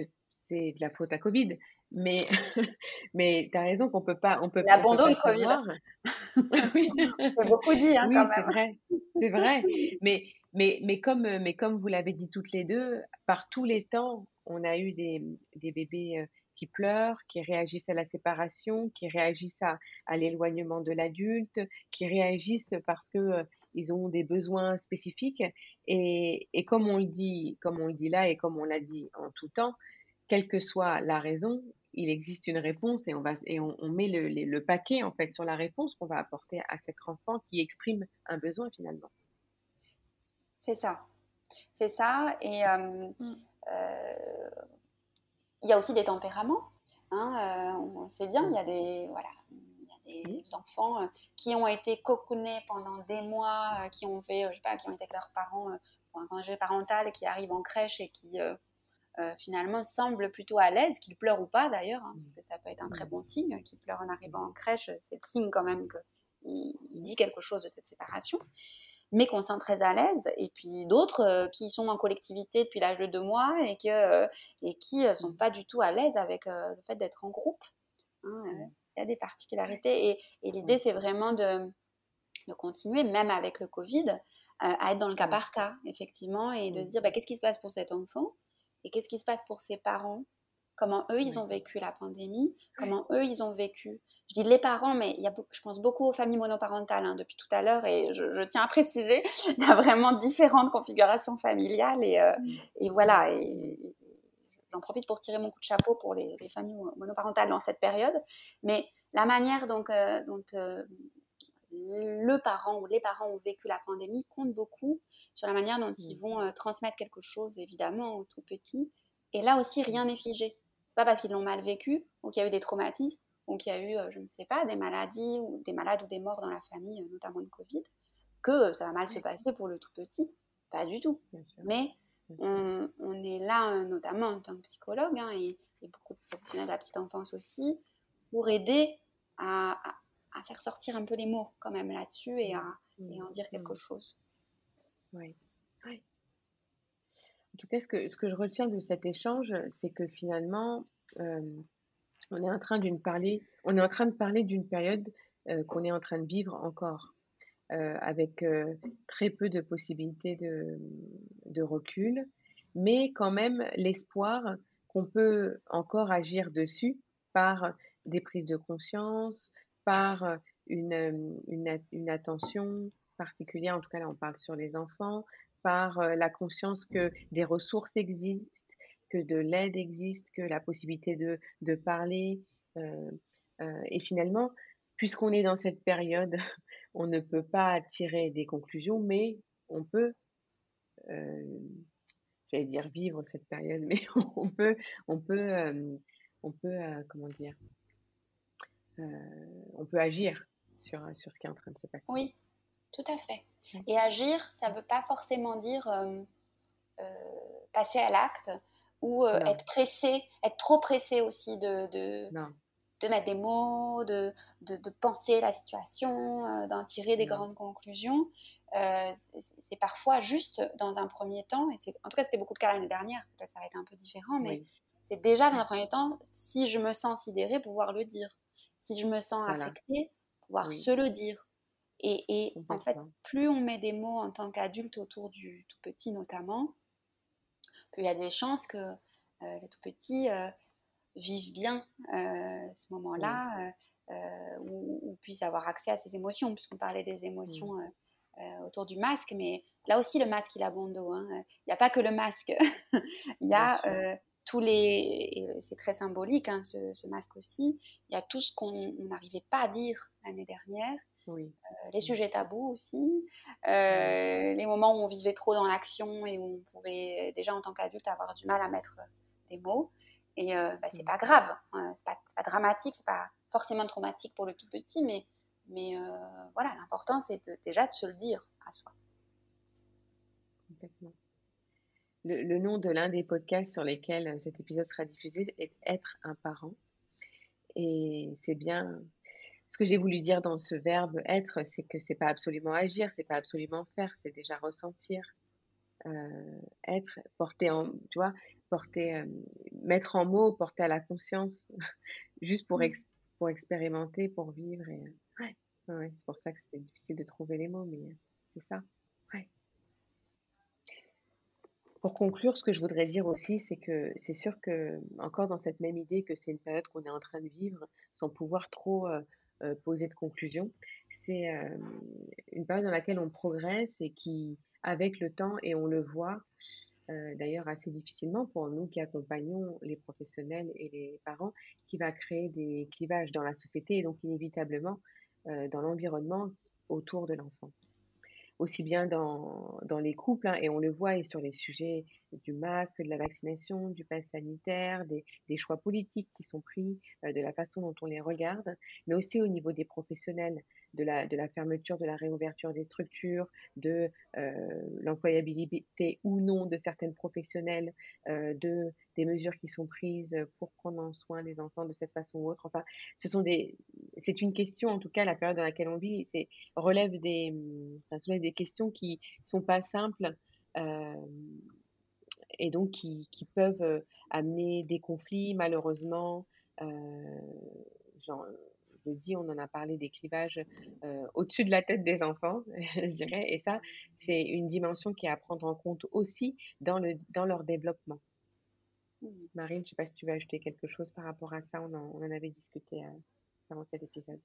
c'est de la faute à Covid. Mais, mais tu as raison qu'on peut pas. On peut, L'abandon le Covid. oui. C'est beaucoup dit, hein, oui, c'est vrai. C'est vrai. Mais, mais, mais, comme, mais comme vous l'avez dit toutes les deux, par tous les temps, on a eu des, des bébés euh, qui pleurent, qui réagissent à la séparation, qui réagissent à, à l'éloignement de l'adulte, qui réagissent parce que euh, ils ont des besoins spécifiques. Et, et, comme on le dit, comme on le dit là et comme on l'a dit en tout temps, quelle que soit la raison, il existe une réponse et on va et on, met le, le, paquet en fait sur la réponse qu'on va apporter à cet enfant qui exprime un besoin finalement. C'est ça, c'est ça. Et euh, mmh. euh, il y a aussi des tempéraments. Hein, euh, on sait bien, il y a des voilà, il y a des enfants euh, qui ont été cocoonés pendant des mois, euh, qui ont fait, je sais pas, qui ont été avec leurs parents pour un congé parental, qui arrivent en crèche et qui finalement semblent plutôt à l'aise, qu'ils pleurent ou pas d'ailleurs, hein, parce que ça peut être un très bon signe, qu'ils pleurent en arrivant en crèche, c'est le signe quand même qu'il dit quelque chose de cette séparation mais qu'on sent très à l'aise, et puis d'autres euh, qui sont en collectivité depuis l'âge de deux mois et, que, euh, et qui ne euh, sont pas du tout à l'aise avec le fait d'être en groupe. Hein, il y a des particularités, et, et l'idée c'est vraiment de, de, continuer, même avec le Covid, à être dans le cas par cas, effectivement, et de se dire bah, qu'est-ce qui se passe pour cet enfant, et qu'est-ce qui se passe pour ses parents, comment eux ils ont vécu la pandémie, comment eux ils ont vécu? Je dis les parents, mais il y a, je pense beaucoup aux familles monoparentales hein, depuis tout à l'heure et je, tiens à préciser, il y a vraiment différentes configurations familiales et, euh, et voilà. Et, j'en profite pour tirer mon coup de chapeau pour les, familles monoparentales dans cette période. Mais la manière donc, euh, dont euh, le parent ou les parents ont vécu la pandémie compte beaucoup sur la manière dont ils mmh. vont transmettre quelque chose, évidemment, au tout petit. Et là aussi, rien n'est figé. C'est pas parce qu'ils l'ont mal vécu ou qu'il y a eu des traumatismes donc il y a eu, euh, je ne sais pas, des maladies ou des malades ou des morts dans la famille, euh, notamment de Covid, que euh, ça va mal se passer pour le tout petit. Pas du tout. Mais on, est là, notamment en tant que psychologue, hein, et, beaucoup de professionnels de la petite enfance aussi, pour aider à, faire sortir un peu les mots quand même là-dessus et à mmh. en dire quelque mmh. chose. Oui. oui. En tout cas, ce que, ce que je retiens de cet échange, c'est que finalement, on est en train d'une parler, on est en train de parler d'une période euh, qu'on est en train de vivre encore, euh, avec euh, très peu de possibilités de, de, recul, mais quand même l'espoir qu'on peut encore agir dessus par des prises de conscience, par une, une, une attention particulière, en tout cas là on parle sur les enfants, par la conscience que des ressources existent que de l'aide existe, que la possibilité de, parler. Euh, euh, et finalement, puisqu'on est dans cette période, on ne peut pas tirer des conclusions, mais on peut, euh, j'allais dire vivre cette période, mais on peut, on peut, on peut, comment dire, on peut agir sur, sur ce qui est en train de se passer. Oui, tout à fait. Et agir, ça ne veut pas forcément dire passer à l'acte ou euh, être pressé, être trop pressé aussi de, de, de mettre des mots, de, de, penser la situation, euh, d'en tirer des grandes conclusions. Euh, c'est parfois juste dans un premier temps, et en tout cas c'était beaucoup le cas l'année dernière, peut-être ça va être un peu différent, mais c'est déjà dans un premier temps, si je me sens sidérée, pouvoir le dire. Si je me sens affectée, pouvoir se le dire. Et, et en fait, plus on met des mots en tant qu'adulte autour du tout petit notamment, il y a des chances que les tout petits vivent bien ce moment-là, ou, puissent avoir accès à ces émotions, puisqu'on parlait des émotions autour du masque, mais là aussi le masque il a bon dos. Hein. Il n'y a pas que le masque, il y a tous les, c'est très symbolique hein, ce, masque aussi, il y a tout ce qu'on n'arrivait pas à dire l'année dernière, oui. Euh, les sujets tabous aussi, euh, les moments où on vivait trop dans l'action et où on pouvait déjà en tant qu'adulte avoir du mal à mettre des mots. Et euh, bah, c'est pas grave, hein, c'est pas, pas, dramatique, c'est pas forcément traumatique pour le tout petit, mais, mais voilà, l'important c'est déjà de se le dire à soi. Complètement. Le, le nom de l'un des podcasts sur lesquels cet épisode sera diffusé est Être un parent. Et c'est bien ce que j'ai voulu dire dans ce verbe être, c'est que c'est pas absolument agir, c'est pas absolument faire, c'est déjà ressentir. Euh, être, porter en, tu vois, porter, euh, mettre en mots, porter à la conscience, juste pour, mmh. pour expérimenter, pour vivre. Et, ouais, ouais, c'est pour ça que c'était difficile de trouver les mots, mais c'est ça. Ouais. Pour conclure, ce que je voudrais dire aussi, c'est que c'est sûr que, encore dans cette même idée que c'est une période qu'on est en train de vivre, sans pouvoir trop euh, euh, poser de conclusion. C'est euh, une période dans laquelle on progresse et qui, avec le temps, et on le voit d'ailleurs assez difficilement pour nous qui accompagnons les professionnels et les parents, qui va créer des clivages dans la société et donc inévitablement dans l'environnement autour de l'enfant aussi bien dans, dans les couples, hein, et on le voit, et sur les sujets du masque, de la vaccination, du pass sanitaire, des, des choix politiques qui sont pris, euh, de la façon dont on les regarde, mais aussi au niveau des professionnels, de la, de la fermeture, de la réouverture des structures, de euh, l'employabilité ou non de certaines professionnels, euh, de des mesures qui sont prises pour prendre en soin les enfants de cette façon ou autre. Enfin, ce sont des, c'est une question, en tout cas, la période dans laquelle on vit, c'est relève des, enfin, soulève des questions qui sont pas simples. Euh, et donc qui, qui, peuvent amener des conflits, malheureusement. Euh, genre, je dis, on en a parlé des clivages euh, au-dessus de la tête des enfants, je dirais. Et ça, c'est une dimension qui est à prendre en compte aussi dans, le, dans leur développement. Mmh. Marine, je ne sais pas si tu veux ajouter quelque chose par rapport à ça. On en, on en avait discuté euh, avant cet épisode.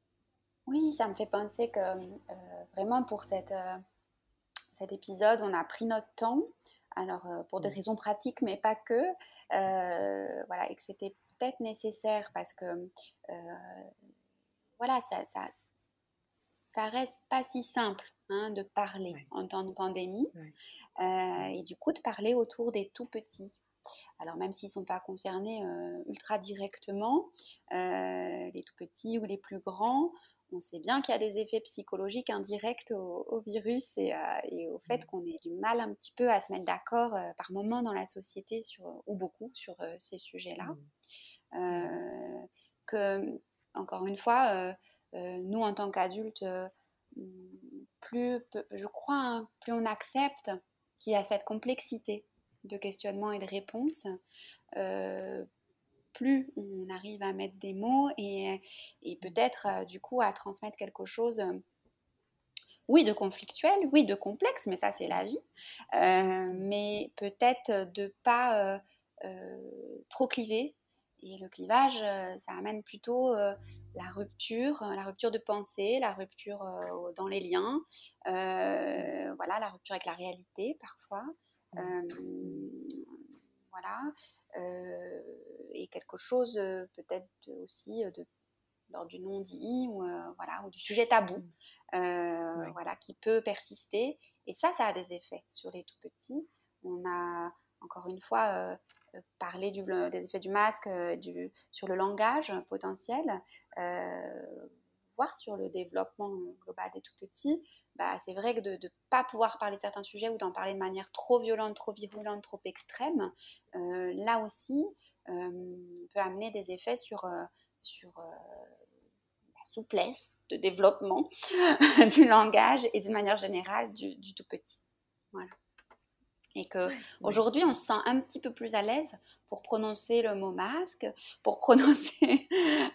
Oui, ça me fait penser que euh, vraiment pour cette, cet épisode, on a pris notre temps. Alors, pour des mmh. raisons pratiques, mais pas que. voilà, et que c'était peut-être nécessaire parce que voilà, ça, ça, ça reste pas si simple hein, de parler en temps de pandémie euh, et du coup de parler autour des tout petits. Alors même s'ils ne sont pas concernés euh, ultra directement, euh, les tout petits ou les plus grands, on sait bien qu'il y a des effets psychologiques indirects au, virus et, au fait qu'on ait du mal un petit peu à se mettre d'accord par moment dans la société sur, ou beaucoup sur ces sujets-là. que encore une fois, euh, euh, nous en tant qu'adultes, euh, plus, je crois, hein, plus on accepte qu'il y a cette complexité de questionnement et de réponse, plus on arrive à mettre des mots et, peut-être du coup à transmettre quelque chose, oui, de conflictuel, oui, de complexe, mais ça c'est la vie, mais peut-être de pas trop cliver et le clivage, euh, ça amène plutôt euh, la rupture, euh, la rupture de pensée, la rupture dans les liens, voilà, la rupture avec la réalité parfois. voilà. Et quelque chose peut-être aussi de lors du non-dit ou, voilà, ou du sujet tabou mmh. voilà, qui peut persister. Et ça, ça a des effets sur les tout petits. On a encore une fois parler du, des effets du masque, euh, du, sur le langage potentiel, euh, voir sur le développement global des tout petits, bah, c'est vrai que de ne pas pouvoir parler de certains sujets ou d'en parler de manière trop violente, trop virulente, trop extrême, euh, là aussi, peut amener des effets sur, sur la souplesse de développement du langage et d'une manière générale du, du tout petit. Voilà. Et que aujourd'hui, on se sent un petit peu plus à l'aise pour prononcer le mot masque, pour prononcer,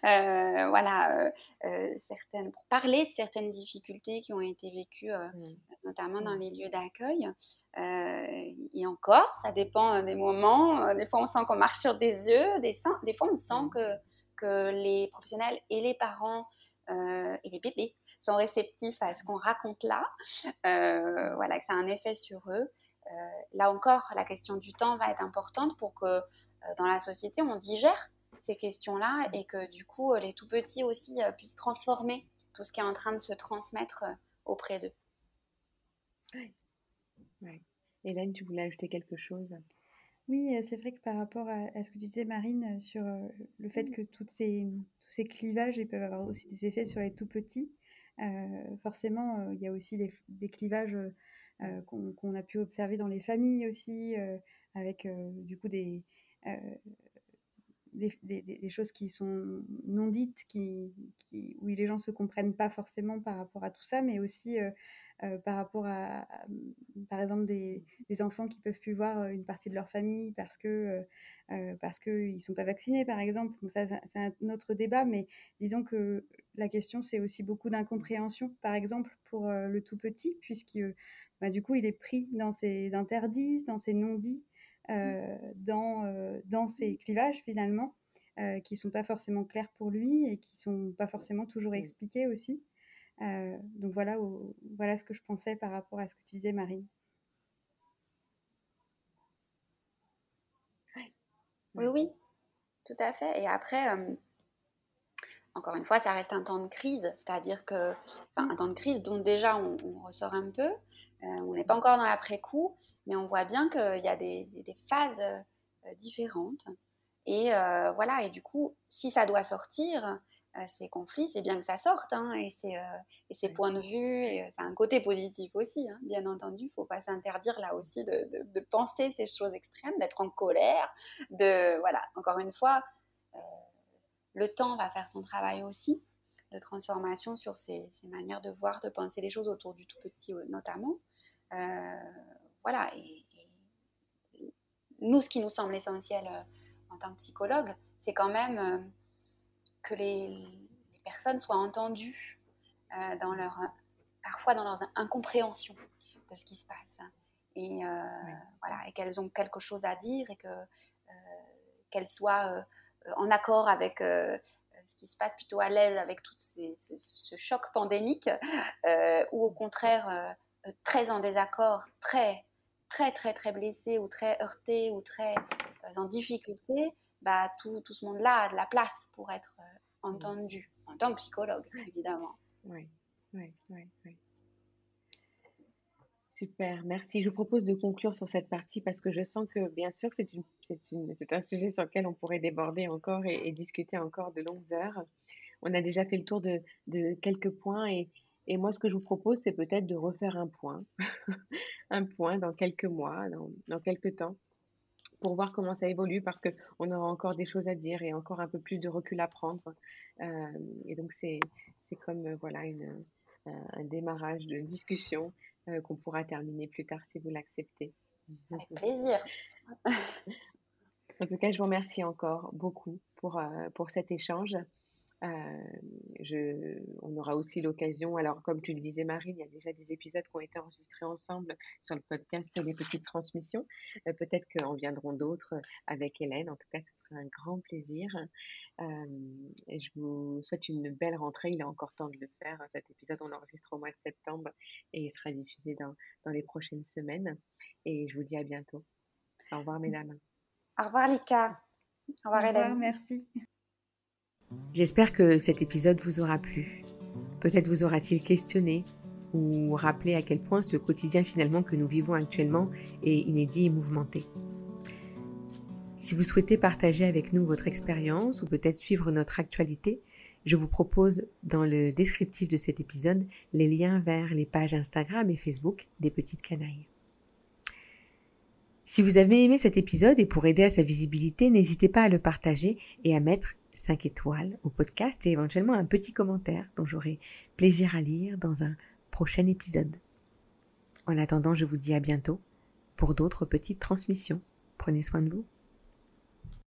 euh, voilà, euh, euh, certaines, pour parler de certaines difficultés qui ont été vécues, mmh. notamment dans mmh. les lieux d'accueil. et encore, ça dépend des moments. Des fois, on sent qu'on marche sur des œufs, des, des fois, on sent mmh. que, que les professionnels et les parents et les bébés sont réceptifs à ce qu'on raconte là. voilà, que ça a un effet sur eux. Euh, là encore, la question du temps va être importante pour que euh, dans la société, on digère ces questions-là et que du coup, les tout petits aussi euh, puissent transformer tout ce qui est en train de se transmettre auprès d'eux. Oui. Hélène, tu voulais ajouter quelque chose? Oui, c'est vrai que par rapport à, ce que tu disais, Marine, sur le fait que toutes ces, tous ces clivages ils peuvent avoir aussi des effets sur les tout petits, forcément, il y a aussi des clivages euh, qu'on a pu observer dans les familles aussi, euh, avec euh, du coup des, choses qui sont non dites, qui, où les gens ne se comprennent pas forcément par rapport à tout ça, mais aussi par rapport à, par exemple, des, enfants qui peuvent plus voir une partie de leur famille parce que parce qu'ils ne sont pas vaccinés, par exemple. ça, c'est un autre débat, mais disons que la question, c'est aussi beaucoup d'incompréhension, par exemple, pour le tout petit, puisque bah, du coup, il est pris dans ses interdits, dans ses non-dits, mmh. euh, dans, euh, dans ces clivages finalement, euh, qui ne sont pas forcément clairs pour lui et qui ne sont pas forcément toujours mmh. expliqués aussi. donc voilà, voilà ce que je pensais par rapport à ce que tu disais, Marine. Oui, oui, tout à fait. Et après, encore une fois, ça reste un temps de crise, c'est-à-dire que, enfin, un temps de crise dont déjà on ressort un peu, euh, on n'est pas encore dans l'après-coup, mais on voit bien qu'il y a des, phases euh, différentes. Et euh, voilà, et du coup, si ça doit sortir, ces conflits, c'est bien que ça sorte, hein, et, ces points de vue, et c'est un côté positif aussi, hein, bien entendu. Il ne faut pas s'interdire là aussi de, penser ces choses extrêmes, d'être en colère, de voilà. Encore une fois, le temps va faire son travail aussi de transformation sur ces, manières de voir, de penser les choses autour du tout petit euh, notamment. Euh, voilà, et, nous, ce qui nous semble essentiel euh, en tant que psychologue, c'est quand même que les, personnes soient entendues dans leur, parfois dans leur incompréhension de ce qui se passe. Et, voilà, et qu'elles ont quelque chose à dire et que, qu'elles soient en accord avec qui se passe plutôt à l'aise avec tout ce, choc pandémique, euh, ou au contraire euh, très en désaccord, très très très très blessé ou très heurté ou très euh, en difficulté, bah, tout, tout ce monde-là a de la place pour être entendu, en tant que psychologue, évidemment. Oui, oui, oui, oui. Super, merci. Je vous propose de conclure sur cette partie parce que je sens que, bien sûr, c'est une, une, un sujet sur lequel on pourrait déborder encore et, discuter encore de longues heures. On a déjà fait le tour de, de quelques points et, et, moi, ce que je vous propose, c'est peut-être de refaire un point, un point dans quelques mois, dans, dans, quelques temps, pour voir comment ça évolue parce qu'on aura encore des choses à dire et encore un peu plus de recul à prendre. Euh, et donc, c'est comme, voilà, une, un démarrage de discussion euh, qu'on pourra terminer plus tard si vous l'acceptez. Avec plaisir. en tout cas, je vous remercie encore beaucoup pour, euh, pour cet échange. Euh, je, on aura aussi l'occasion, alors comme tu le disais Marine, il y a déjà des épisodes qui ont été enregistrés ensemble sur le podcast Les Petites Transmissions. Euh, peut-être qu'en viendront d'autres avec Hélène. En tout cas, ce sera un grand plaisir. Euh, et je vous souhaite une belle rentrée. Il est encore temps de le faire. Cet épisode, on l'enregistre au mois de septembre et il sera diffusé dans, dans les prochaines semaines. Et je vous dis à bientôt. Au revoir, mesdames. Au revoir, Lika. Au revoir, Hélène. merci. J'espère que cet épisode vous aura plu. Peut-être vous aura-t-il questionné ou rappelé à quel point ce quotidien finalement que nous vivons actuellement est inédit et mouvementé. Si vous souhaitez partager avec nous votre expérience ou peut-être suivre notre actualité, je vous propose dans le descriptif de cet épisode les liens vers les pages Instagram et Facebook des petites canailles. Si vous avez aimé cet épisode et pour aider à sa visibilité, n'hésitez pas à le partager et à mettre 5 étoiles au podcast et éventuellement un petit commentaire dont j'aurai plaisir à lire dans un prochain épisode. En attendant, je vous dis à bientôt pour d'autres petites transmissions. Prenez soin de vous.